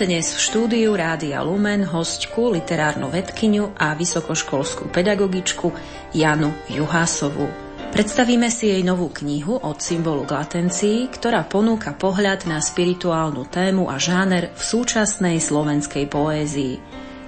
Dnes v štúdiu Rádia Lumen hostku, literárnu vedkyňu a vysokoškolskú pedagogičku Janu Juhásovú. Predstavíme si jej novú knihu od symbolu k latencii, ktorá ponúka pohľad na spirituálnu tému a žáner v súčasnej slovenskej poézii.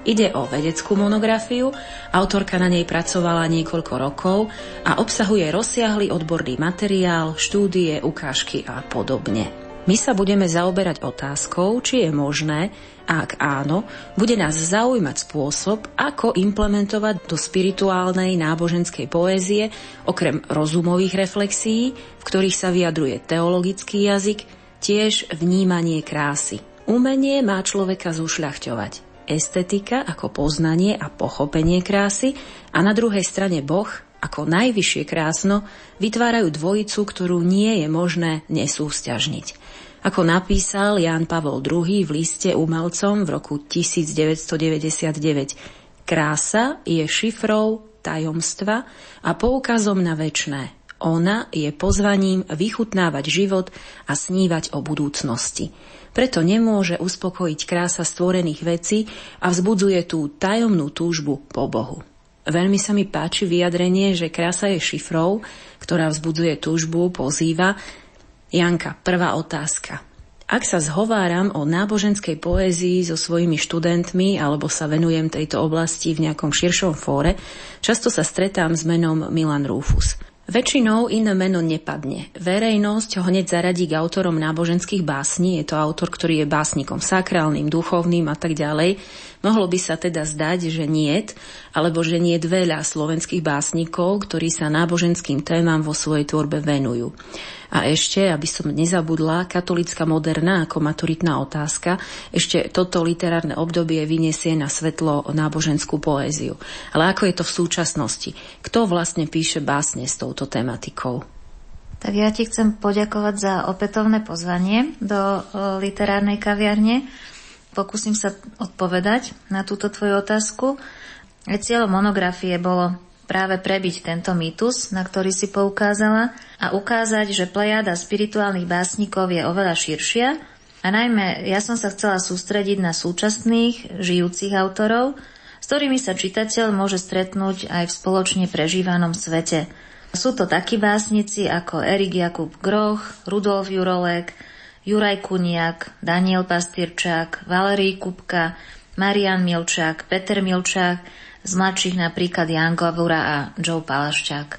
Ide o vedeckú monografiu, autorka na nej pracovala niekoľko rokov a obsahuje rozsiahly odborný materiál, štúdie, ukážky a podobne. My sa budeme zaoberať otázkou, či je možné, a ak áno, bude nás zaujímať spôsob, ako implementovať do spirituálnej náboženskej poézie, okrem rozumových reflexí, v ktorých sa vyjadruje teologický jazyk, tiež vnímanie krásy. Umenie má človeka zušľachťovať. Estetika ako poznanie a pochopenie krásy a na druhej strane Boh ako najvyššie krásno vytvárajú dvojicu, ktorú nie je možné nesústiažniť. Ako napísal Jan Pavol II v liste umelcom v roku 1999, krása je šifrou tajomstva a poukazom na väčné. Ona je pozvaním vychutnávať život a snívať o budúcnosti. Preto nemôže uspokojiť krása stvorených vecí a vzbudzuje tú tajomnú túžbu po Bohu. Veľmi sa mi páči vyjadrenie, že krása je šifrou, ktorá vzbudzuje túžbu, pozýva Janka, prvá otázka. Ak sa zhováram o náboženskej poézii so svojimi študentmi alebo sa venujem tejto oblasti v nejakom širšom fóre, často sa stretám s menom Milan Rufus. Väčšinou iné meno nepadne. Verejnosť ho hneď zaradí k autorom náboženských básní, je to autor, ktorý je básnikom sakrálnym, duchovným a tak ďalej. Mohlo by sa teda zdať, že niet, alebo že nie veľa slovenských básnikov, ktorí sa náboženským témam vo svojej tvorbe venujú. A ešte, aby som nezabudla, katolická moderná ako maturitná otázka, ešte toto literárne obdobie vyniesie na svetlo náboženskú poéziu. Ale ako je to v súčasnosti? Kto vlastne píše básne s touto tematikou? Tak ja ti chcem poďakovať za opätovné pozvanie do literárnej kaviarne. Pokúsim sa odpovedať na túto tvoju otázku. Cieľom monografie bolo práve prebiť tento mýtus, na ktorý si poukázala a ukázať, že plejada spirituálnych básnikov je oveľa širšia a najmä ja som sa chcela sústrediť na súčasných, žijúcich autorov, s ktorými sa čitateľ môže stretnúť aj v spoločne prežívanom svete. Sú to takí básnici ako Erik Jakub Groch, Rudolf Jurolek, Juraj Kuniak, Daniel Pastýrčák, Valerí Kupka, Marian Milčák, Peter Milčák z mladších napríklad Jan Glavura a Joe Palaščák.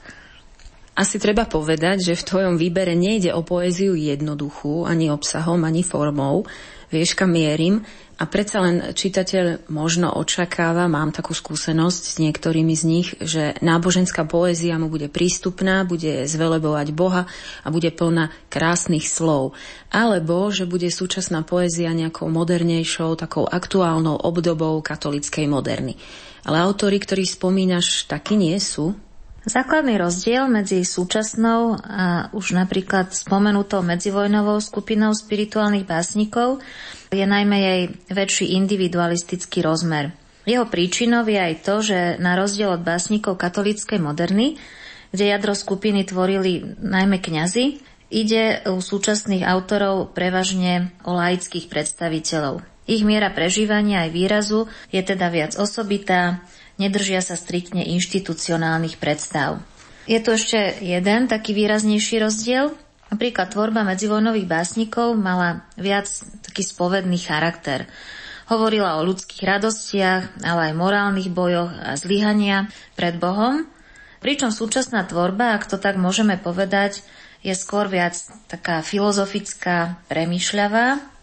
Asi treba povedať, že v tvojom výbere nejde o poéziu jednoduchú, ani obsahom, ani formou. Vieš, kam mierim. A predsa len čitateľ možno očakáva, mám takú skúsenosť s niektorými z nich, že náboženská poézia mu bude prístupná, bude zvelebovať Boha a bude plná krásnych slov. Alebo, že bude súčasná poézia nejakou modernejšou, takou aktuálnou obdobou katolickej moderny. Ale autory, ktorých spomínaš, takí nie sú. Základný rozdiel medzi súčasnou a už napríklad spomenutou medzivojnovou skupinou spirituálnych básnikov je najmä jej väčší individualistický rozmer. Jeho príčinou je aj to, že na rozdiel od básnikov katolíckej moderny, kde jadro skupiny tvorili najmä kňazi, ide u súčasných autorov prevažne o laických predstaviteľov. Ich miera prežívania aj výrazu je teda viac osobitá, nedržia sa striktne inštitucionálnych predstav. Je tu ešte jeden taký výraznejší rozdiel. Napríklad tvorba medzivojnových básnikov mala viac taký spovedný charakter. Hovorila o ľudských radostiach, ale aj morálnych bojoch a zlyhania pred Bohom, pričom súčasná tvorba, ak to tak môžeme povedať, je skôr viac taká filozofická, premyšľavá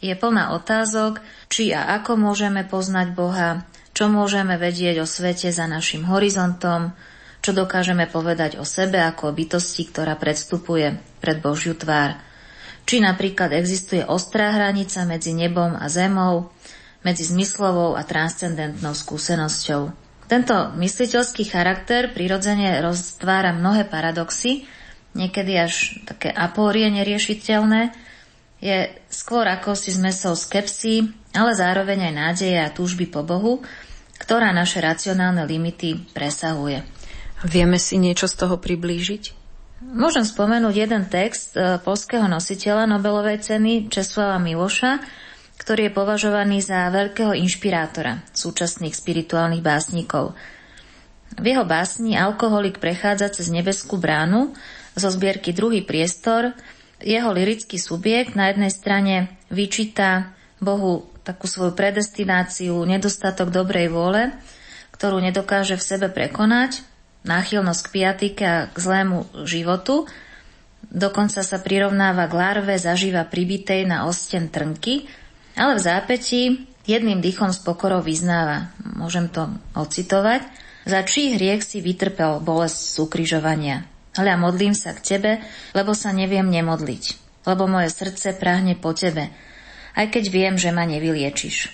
je plná otázok, či a ako môžeme poznať Boha, čo môžeme vedieť o svete za našim horizontom, čo dokážeme povedať o sebe ako o bytosti, ktorá predstupuje pred Božiu tvár. Či napríklad existuje ostrá hranica medzi nebom a zemou, medzi zmyslovou a transcendentnou skúsenosťou. Tento mysliteľský charakter prirodzene roztvára mnohé paradoxy, niekedy až také apórie neriešiteľné, je skôr ako si zmesou skepsy, ale zároveň aj nádeje a túžby po Bohu, ktorá naše racionálne limity presahuje. Vieme si niečo z toho priblížiť? Môžem spomenúť jeden text e, polského nositeľa Nobelovej ceny Česlava Miloša, ktorý je považovaný za veľkého inšpirátora súčasných spirituálnych básnikov. V jeho básni alkoholik prechádza cez nebeskú bránu zo zbierky Druhý priestor. Jeho lirický subjekt na jednej strane vyčíta Bohu takú svoju predestináciu, nedostatok dobrej vôle, ktorú nedokáže v sebe prekonať, náchylnosť k piatike a k zlému životu, dokonca sa prirovnáva k larve zažíva pribitej na osten trnky, ale v zápätí jedným dýchom s pokorou vyznáva, môžem to ocitovať, za čí hriech si vytrpel bolesť z ja modlím sa k tebe, lebo sa neviem nemodliť, lebo moje srdce prahne po tebe, aj keď viem, že ma nevyliečiš.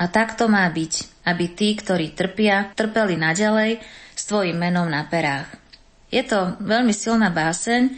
A tak to má byť, aby tí, ktorí trpia, trpeli naďalej s tvojim menom na perách. Je to veľmi silná báseň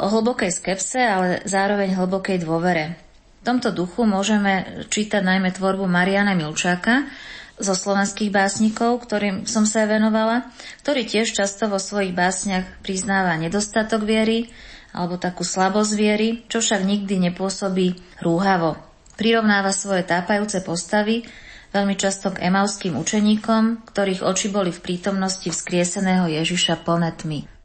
o hlbokej skepse, ale zároveň hlbokej dôvere. V tomto duchu môžeme čítať najmä tvorbu Mariana Milčáka zo slovenských básnikov, ktorým som sa venovala, ktorý tiež často vo svojich básniach priznáva nedostatok viery, alebo takú slabosť viery, čo však nikdy nepôsobí rúhavo. Prirovnáva svoje tápajúce postavy veľmi často k emauským učeníkom, ktorých oči boli v prítomnosti vzkrieseného Ježiša plné tmy.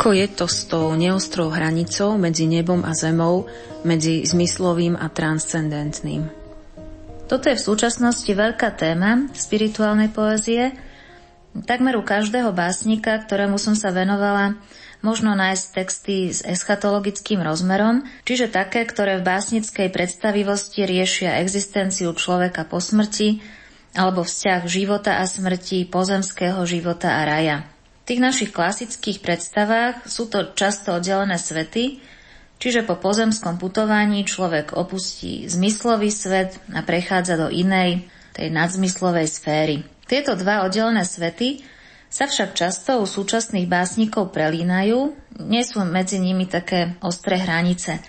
Ako je to s tou neostrou hranicou medzi nebom a zemou, medzi zmyslovým a transcendentným? Toto je v súčasnosti veľká téma spirituálnej poezie. Takmer u každého básnika, ktorému som sa venovala, možno nájsť texty s eschatologickým rozmerom, čiže také, ktoré v básnickej predstavivosti riešia existenciu človeka po smrti alebo vzťah života a smrti, pozemského života a raja tých našich klasických predstavách sú to často oddelené svety, čiže po pozemskom putovaní človek opustí zmyslový svet a prechádza do inej, tej nadzmyslovej sféry. Tieto dva oddelené svety sa však často u súčasných básnikov prelínajú, nie sú medzi nimi také ostré hranice.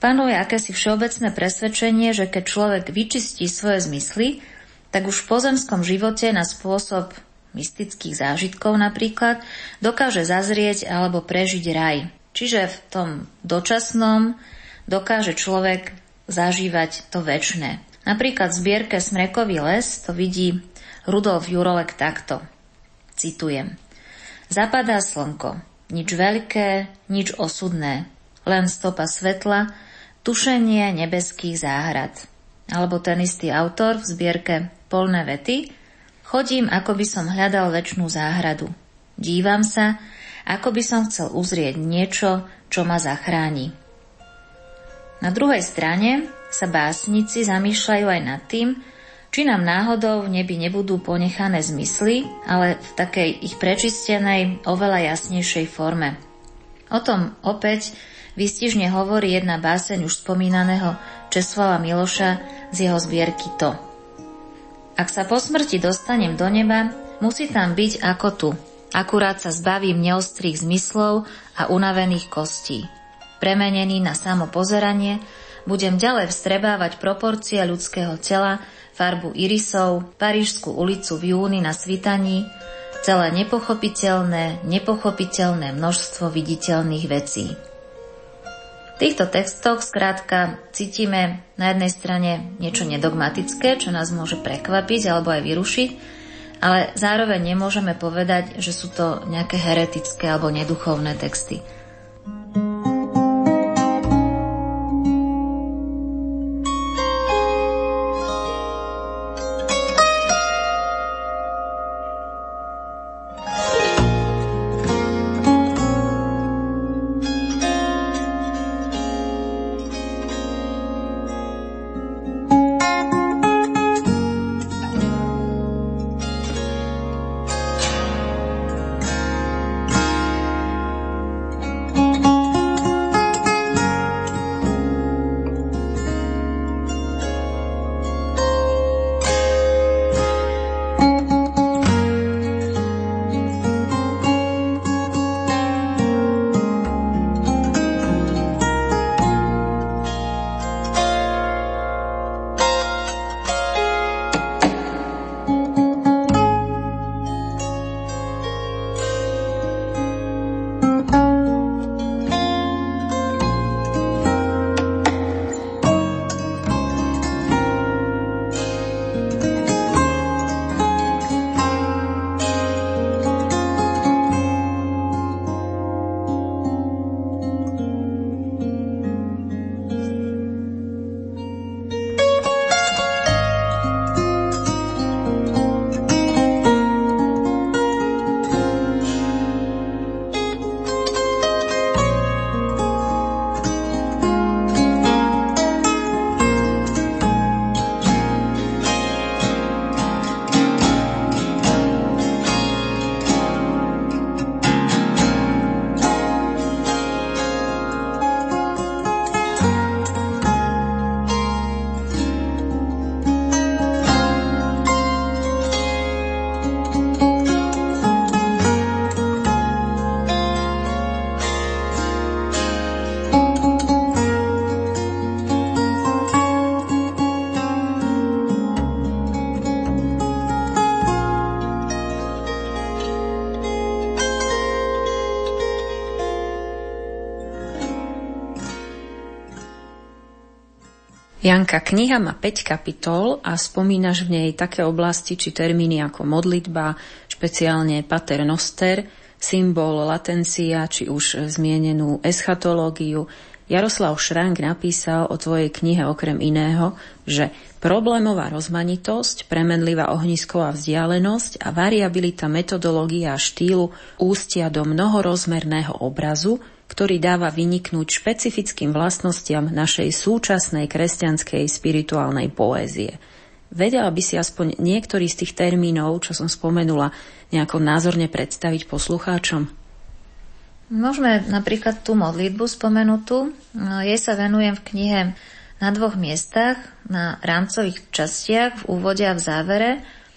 Panuje akési všeobecné presvedčenie, že keď človek vyčistí svoje zmysly, tak už v pozemskom živote na spôsob mystických zážitkov napríklad, dokáže zazrieť alebo prežiť raj. Čiže v tom dočasnom dokáže človek zažívať to väčšie. Napríklad v zbierke Smrekový les to vidí Rudolf Jurolek takto. Citujem. Zapadá slnko. Nič veľké, nič osudné. Len stopa svetla, tušenie nebeských záhrad. Alebo ten istý autor v zbierke Polné vety. Chodím, ako by som hľadal väčšnú záhradu. Dívam sa, ako by som chcel uzrieť niečo, čo ma zachráni. Na druhej strane sa básnici zamýšľajú aj nad tým, či nám náhodou v nebi nebudú ponechané zmysly, ale v takej ich prečistenej, oveľa jasnejšej forme. O tom opäť výstižne hovorí jedna báseň už spomínaného Česlava Miloša z jeho zbierky To. Ak sa po smrti dostanem do neba, musí tam byť ako tu. Akurát sa zbavím neostrých zmyslov a unavených kostí. Premenený na samo pozeranie, budem ďalej vstrebávať proporcie ľudského tela farbu irisov, Parížskú ulicu v júni na svitaní, celé nepochopiteľné, nepochopiteľné množstvo viditeľných vecí. Týchto textoch skrátka cítime na jednej strane niečo nedogmatické, čo nás môže prekvapiť alebo aj vyrušiť, ale zároveň nemôžeme povedať, že sú to nejaké heretické alebo neduchovné texty. Janka, kniha má 5 kapitol a spomínaš v nej také oblasti či termíny ako modlitba, špeciálne pater noster, symbol latencia či už zmienenú eschatológiu. Jaroslav Šrank napísal o tvojej knihe okrem iného, že problémová rozmanitosť, premenlivá ohnisková vzdialenosť a variabilita metodológia a štýlu ústia do mnohorozmerného obrazu, ktorý dáva vyniknúť špecifickým vlastnostiam našej súčasnej kresťanskej spirituálnej poézie. Vedela by si aspoň niektorý z tých termínov, čo som spomenula, nejako názorne predstaviť poslucháčom? Môžeme napríklad tú modlitbu spomenutú. Jej sa venujem v knihe na dvoch miestach, na rámcových častiach, v úvode a v závere.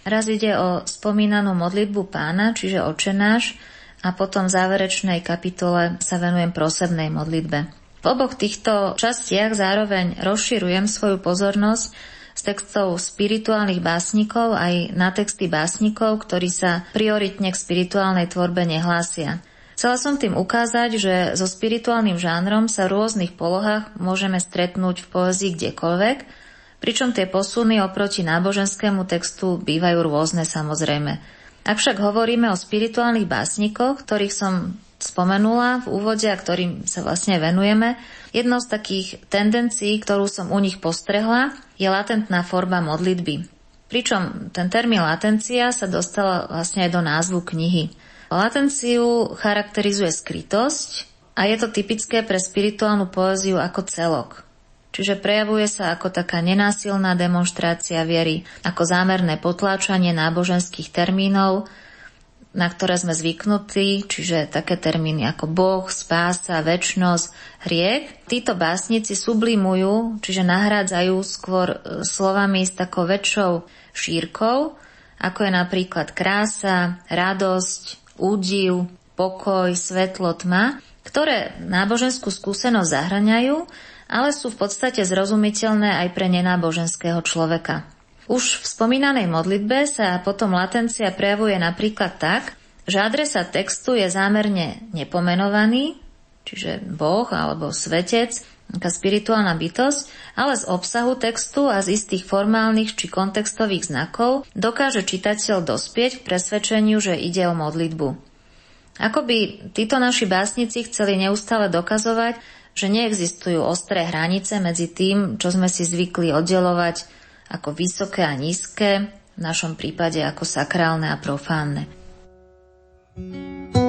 Raz ide o spomínanú modlitbu pána, čiže očenáš, a potom v záverečnej kapitole sa venujem prosebnej modlitbe. V oboch týchto častiach zároveň rozširujem svoju pozornosť z textov spirituálnych básnikov aj na texty básnikov, ktorí sa prioritne k spirituálnej tvorbe nehlásia. Chcela som tým ukázať, že so spirituálnym žánrom sa v rôznych polohách môžeme stretnúť v poezii kdekoľvek, pričom tie posuny oproti náboženskému textu bývajú rôzne samozrejme. Ak však hovoríme o spirituálnych básnikoch, ktorých som spomenula v úvode a ktorým sa vlastne venujeme, jednou z takých tendencií, ktorú som u nich postrehla, je latentná forma modlitby. Pričom ten termín latencia sa dostala vlastne aj do názvu knihy. Latenciu charakterizuje skrytosť a je to typické pre spirituálnu poéziu ako celok. Čiže prejavuje sa ako taká nenásilná demonstrácia viery, ako zámerné potláčanie náboženských termínov, na ktoré sme zvyknutí, čiže také termíny ako Boh, spása, väčnosť, hriech. Títo básnici sublimujú, čiže nahrádzajú skôr e, slovami s takou väčšou šírkou, ako je napríklad krása, radosť, údiv, pokoj, svetlo, tma, ktoré náboženskú skúsenosť zahraňajú, ale sú v podstate zrozumiteľné aj pre nenáboženského človeka. Už v spomínanej modlitbe sa potom latencia prejavuje napríklad tak, že adresa textu je zámerne nepomenovaný, čiže Boh alebo Svetec, taká spirituálna bytosť, ale z obsahu textu a z istých formálnych či kontextových znakov dokáže čitateľ dospieť k presvedčeniu, že ide o modlitbu. Ako by títo naši básnici chceli neustále dokazovať, že neexistujú ostré hranice medzi tým, čo sme si zvykli oddelovať ako vysoké a nízke, v našom prípade ako sakrálne a profánne. thank you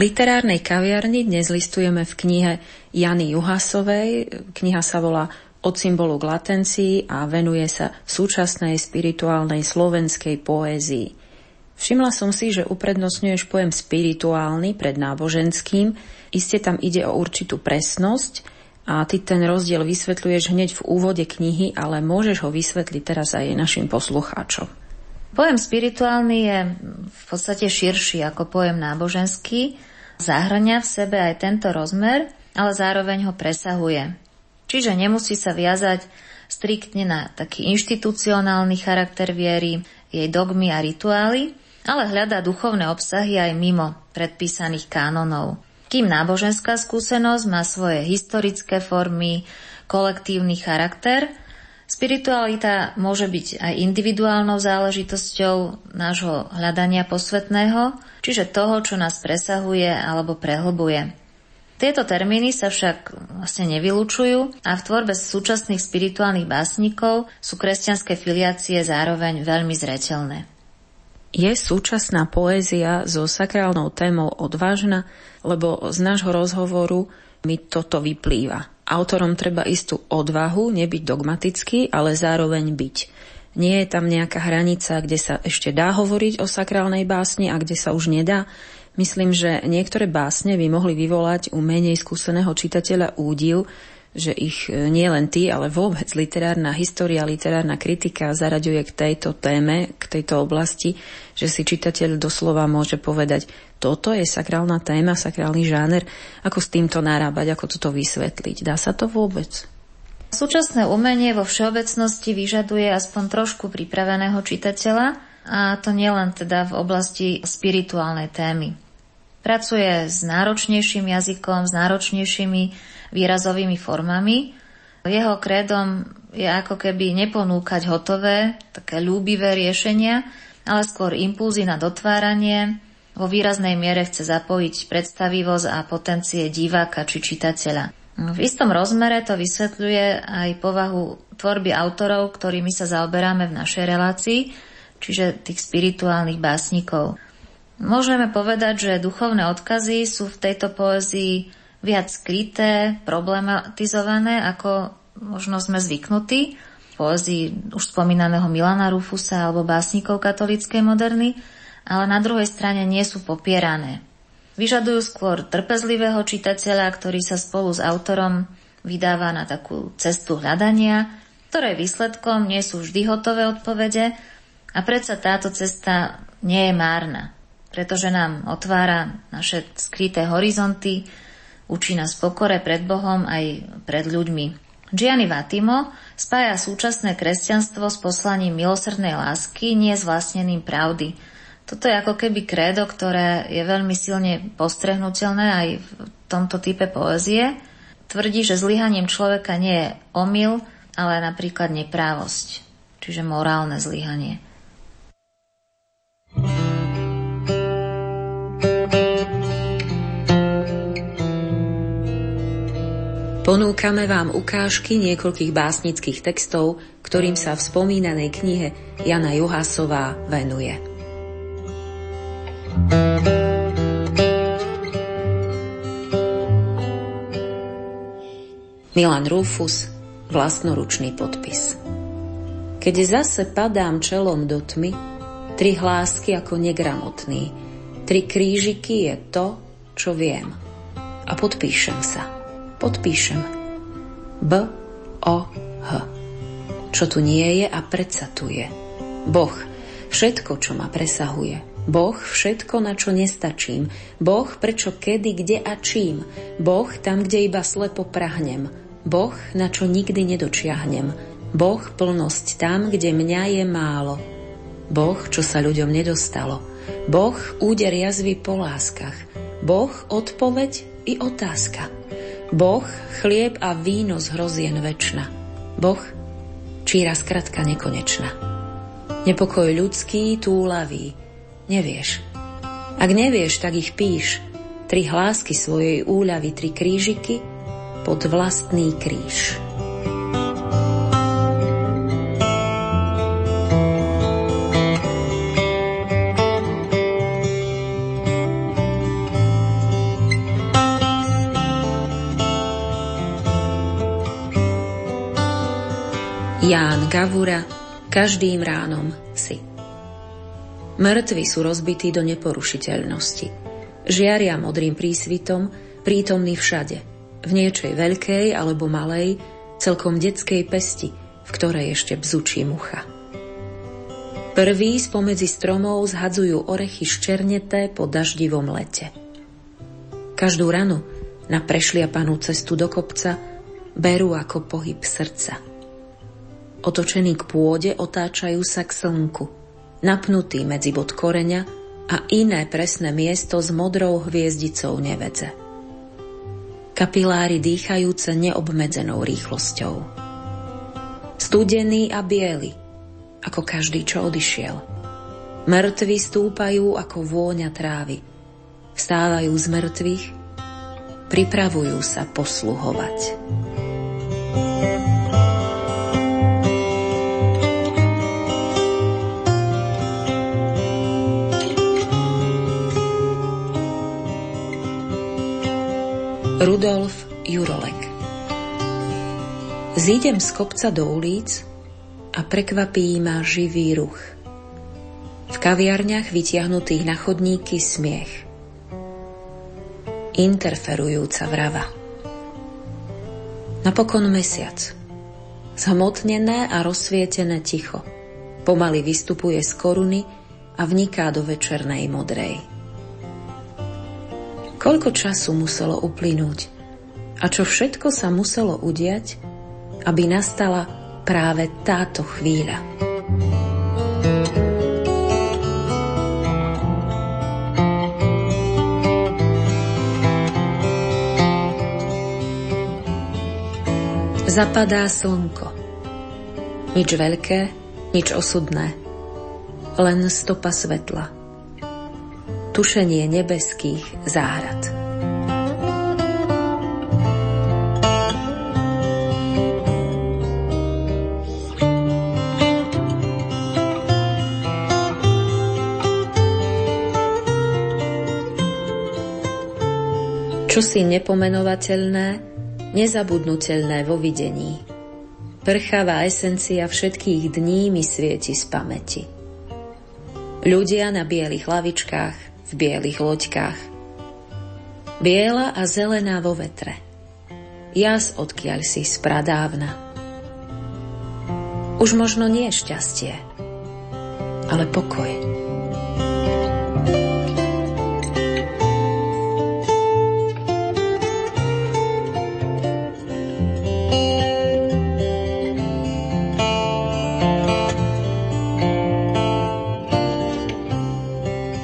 literárnej kaviarni dnes listujeme v knihe Jany Juhasovej. Kniha sa volá od symbolu k latencii a venuje sa súčasnej spirituálnej slovenskej poézii. Všimla som si, že uprednostňuješ pojem spirituálny pred náboženským. Iste tam ide o určitú presnosť a ty ten rozdiel vysvetľuješ hneď v úvode knihy, ale môžeš ho vysvetliť teraz aj našim poslucháčom. Pojem spirituálny je v podstate širší ako pojem náboženský zahrania v sebe aj tento rozmer, ale zároveň ho presahuje. Čiže nemusí sa viazať striktne na taký inštitucionálny charakter viery, jej dogmy a rituály, ale hľadá duchovné obsahy aj mimo predpísaných kánonov. Kým náboženská skúsenosť má svoje historické formy, kolektívny charakter, spiritualita môže byť aj individuálnou záležitosťou nášho hľadania posvetného, čiže toho, čo nás presahuje alebo prehlbuje. Tieto termíny sa však vlastne nevylučujú a v tvorbe súčasných spirituálnych básnikov sú kresťanské filiácie zároveň veľmi zreteľné. Je súčasná poézia so sakrálnou témou odvážna, lebo z nášho rozhovoru mi toto vyplýva. Autorom treba istú odvahu, nebyť dogmatický, ale zároveň byť. Nie je tam nejaká hranica, kde sa ešte dá hovoriť o sakrálnej básni a kde sa už nedá. Myslím, že niektoré básne by mohli vyvolať u menej skúseného čitateľa údiv, že ich e, nie len ty, ale vôbec literárna história, literárna kritika zaraďuje k tejto téme, k tejto oblasti, že si čitateľ doslova môže povedať, toto je sakrálna téma, sakrálny žáner, ako s týmto narábať, ako toto vysvetliť. Dá sa to vôbec? Súčasné umenie vo všeobecnosti vyžaduje aspoň trošku pripraveného čitateľa a to nielen teda v oblasti spirituálnej témy. Pracuje s náročnejším jazykom, s náročnejšími výrazovými formami. Jeho kredom je ako keby neponúkať hotové, také ľúbivé riešenia, ale skôr impulzy na dotváranie. Vo výraznej miere chce zapojiť predstavivosť a potencie diváka či čitateľa. V istom rozmere to vysvetľuje aj povahu tvorby autorov, ktorými sa zaoberáme v našej relácii, čiže tých spirituálnych básnikov. Môžeme povedať, že duchovné odkazy sú v tejto poézii viac skryté, problematizované, ako možno sme zvyknutí v poézii už spomínaného Milana Rufusa alebo básnikov katolíckej moderny, ale na druhej strane nie sú popierané. Vyžadujú skôr trpezlivého čitateľa, ktorý sa spolu s autorom vydáva na takú cestu hľadania, ktorej výsledkom nie sú vždy hotové odpovede a predsa táto cesta nie je márna, pretože nám otvára naše skryté horizonty, Učí nás pokore pred Bohom aj pred ľuďmi. Gianni Vatimo spája súčasné kresťanstvo s poslaním milosrdnej lásky, nie s vlastneným pravdy. Toto je ako keby krédo, ktoré je veľmi silne postrehnutelné aj v tomto type poézie. Tvrdí, že zlyhaním človeka nie je omyl, ale napríklad neprávosť, čiže morálne zlyhanie. Ponúkame vám ukážky niekoľkých básnických textov, ktorým sa v spomínanej knihe Jana Juhasová venuje. Milan Rufus, vlastnoručný podpis. Keď zase padám čelom do tmy, tri hlásky ako negramotný, tri krížiky je to, čo viem. A podpíšem sa podpíšem. B, O, H. Čo tu nie je a predsa tu je. Boh, všetko, čo ma presahuje. Boh, všetko, na čo nestačím. Boh, prečo, kedy, kde a čím. Boh, tam, kde iba slepo prahnem. Boh, na čo nikdy nedočiahnem. Boh, plnosť tam, kde mňa je málo. Boh, čo sa ľuďom nedostalo. Boh, úder jazvy po láskach. Boh, odpoveď i otázka. Boh, chlieb a víno z hrozien väčšina. Boh, číra skratka nekonečná. Nepokoj ľudský, túlavý. Nevieš. Ak nevieš, tak ich píš. Tri hlásky svojej úľavy, tri krížiky pod vlastný kríž. Gavura, každým ránom si. Mŕtvi sú rozbití do neporušiteľnosti. Žiaria modrým prísvitom, prítomný všade. V niečej veľkej alebo malej, celkom detskej pesti, v ktorej ešte bzučí mucha. Prví spomedzi stromov zhadzujú orechy ščerneté po daždivom lete. Každú ranu na prešliapanú cestu do kopca berú ako pohyb srdca. Otočený k pôde otáčajú sa k slnku, napnutý medzi bod koreňa a iné presné miesto s modrou hviezdicou nevedze. Kapiláry dýchajúce neobmedzenou rýchlosťou. Studený a biely, ako každý, čo odišiel. Mŕtvi stúpajú ako vôňa trávy. Vstávajú z mŕtvych, pripravujú sa posluhovať. Rudolf Jurolek Zídem z kopca do ulic a prekvapí ma živý ruch. V kaviarniach vytiahnutých na chodníky smiech. Interferujúca vrava. Napokon mesiac. Zhmotnené a rozsvietené ticho. Pomaly vystupuje z koruny a vniká do večernej modrej. Koľko času muselo uplynúť a čo všetko sa muselo udiať, aby nastala práve táto chvíľa. Zapadá slnko. Nič veľké, nič osudné. Len stopa svetla tušenie nebeských záhrad. Čosi nepomenovateľné, nezabudnutelné vo videní. Prchavá esencia všetkých dní mi svieti z pamäti. Ľudia na bielých lavičkách, v bielých loďkách. Biela a zelená vo vetre. Jas odkiaľ si spradávna. Už možno nie šťastie, ale pokoj.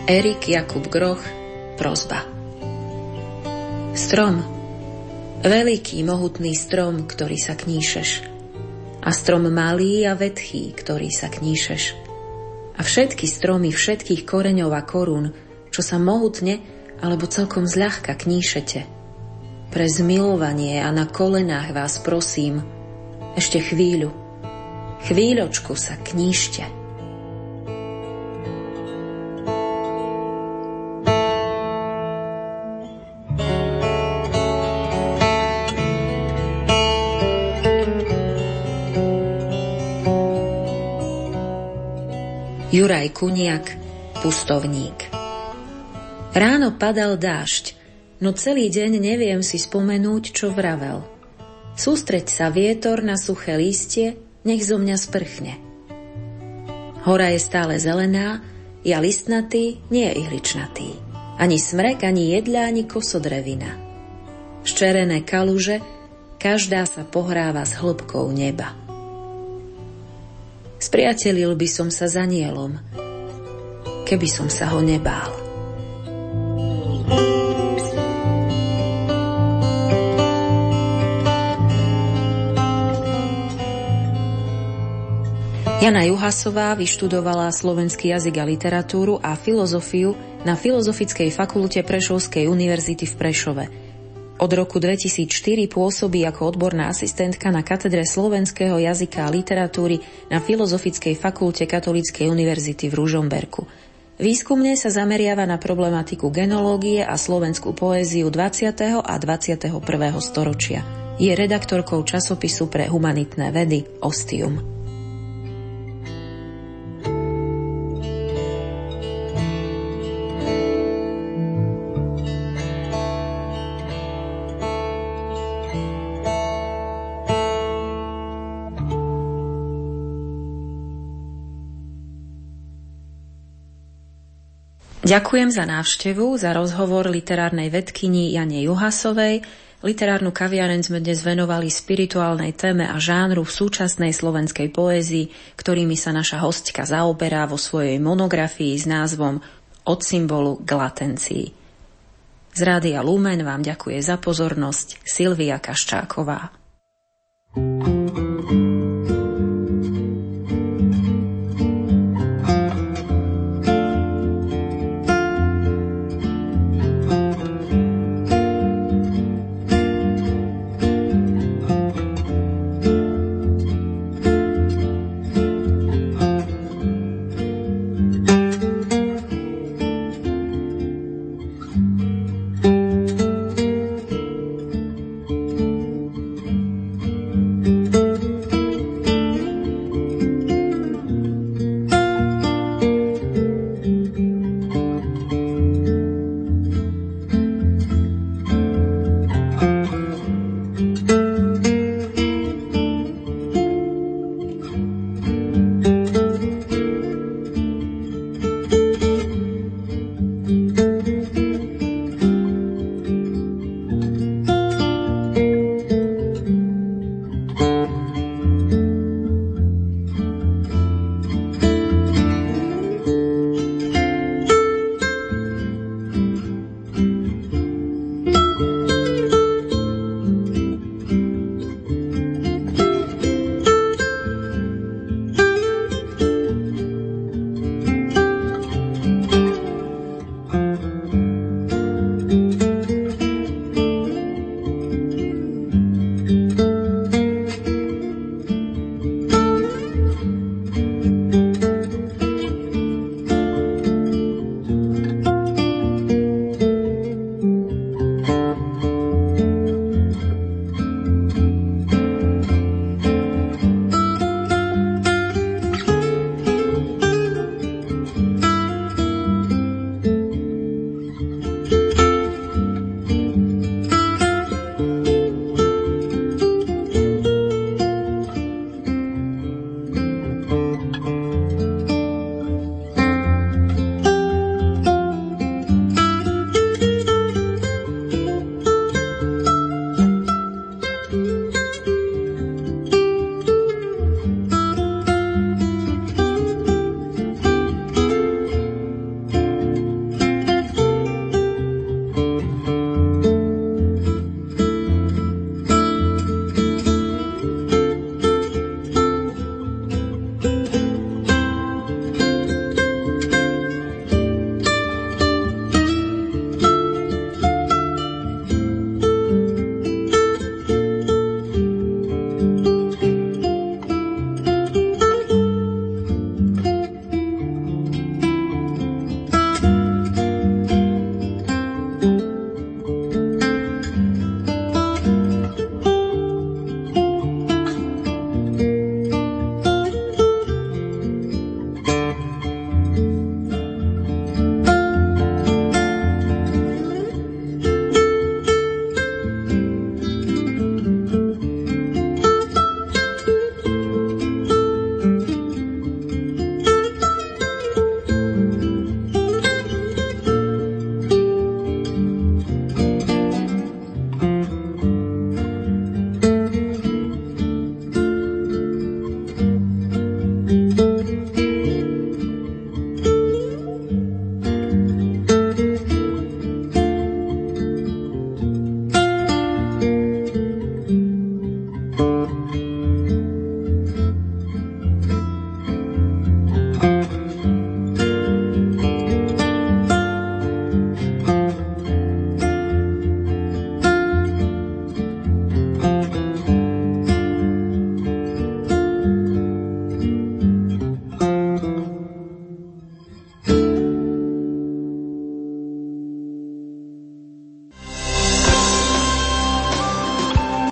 Erik Jakub Groch, prozba. Strom, veľký, mohutný strom, ktorý sa kníšeš. A strom malý a vetchý, ktorý sa kníšeš. A všetky stromy všetkých koreňov a korún, čo sa mohutne alebo celkom zľahka kníšete. Pre zmilovanie a na kolenách vás prosím, ešte chvíľu, chvíľočku sa kníšte. Juraj Kuniak, pustovník. Ráno padal dážď, no celý deň neviem si spomenúť, čo vravel. Sústreď sa vietor na suché lístie, nech zo mňa sprchne. Hora je stále zelená, ja listnatý, nie ihličnatý. Ani smrek, ani jedľa, ani kosodrevina. Ščerené kaluže, každá sa pohráva s hĺbkou neba. Spriatelil by som sa za nielom, keby som sa ho nebál. Jana Juhasová vyštudovala slovenský jazyk a literatúru a filozofiu na Filozofickej fakulte Prešovskej univerzity v Prešove – od roku 2004 pôsobí ako odborná asistentka na katedre slovenského jazyka a literatúry na Filozofickej fakulte Katolíckej univerzity v Ružomberku. Výskumne sa zameriava na problematiku genológie a slovenskú poéziu 20. a 21. storočia. Je redaktorkou časopisu pre humanitné vedy Ostium. Ďakujem za návštevu, za rozhovor literárnej vedkyni Jane Juhasovej. Literárnu kaviareň sme dnes venovali spirituálnej téme a žánru v súčasnej slovenskej poézii, ktorými sa naša hostka zaoberá vo svojej monografii s názvom Od symbolu k latencii. Z Rádia Lumen vám ďakuje za pozornosť Silvia Kaščáková.